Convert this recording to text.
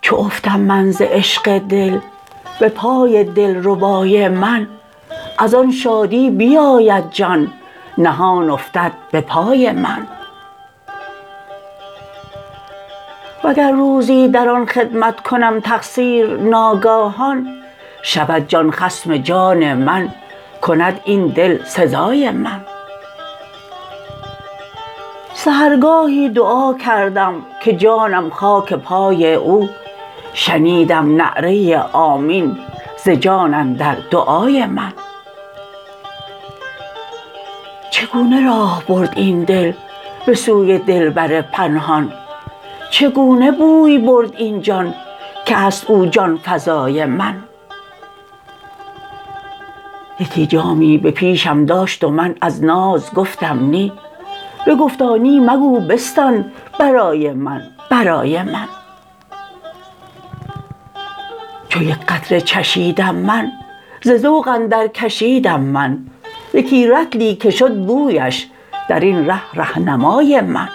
چو افتم من ز عشق دل به پای دلربای من از آن شادی بیاید جان نهان افتد به پای من. وگر روزی در آن خدمت کنم تقصیر ناگاهان شود جان خصم جان من کند این دل سزای من. سحرگاهی دعا کردم که جانم خاک پای او شنیدم نعره آمین ز جان اندر دعای من. چگونه راه برد این دل به سوی دلبر پنهان؟ چگونه بوی برد این جان که هست او جان فزای من؟ یکی جامی به پیشم داشت و من از ناز گفتم نی بگفتا نی مگو بستان برای من برای من. چو یک قطره چشیدم من ز ذوق اندرکشیدم من یکی رطلی که شد بویش در این ره رهنمای من.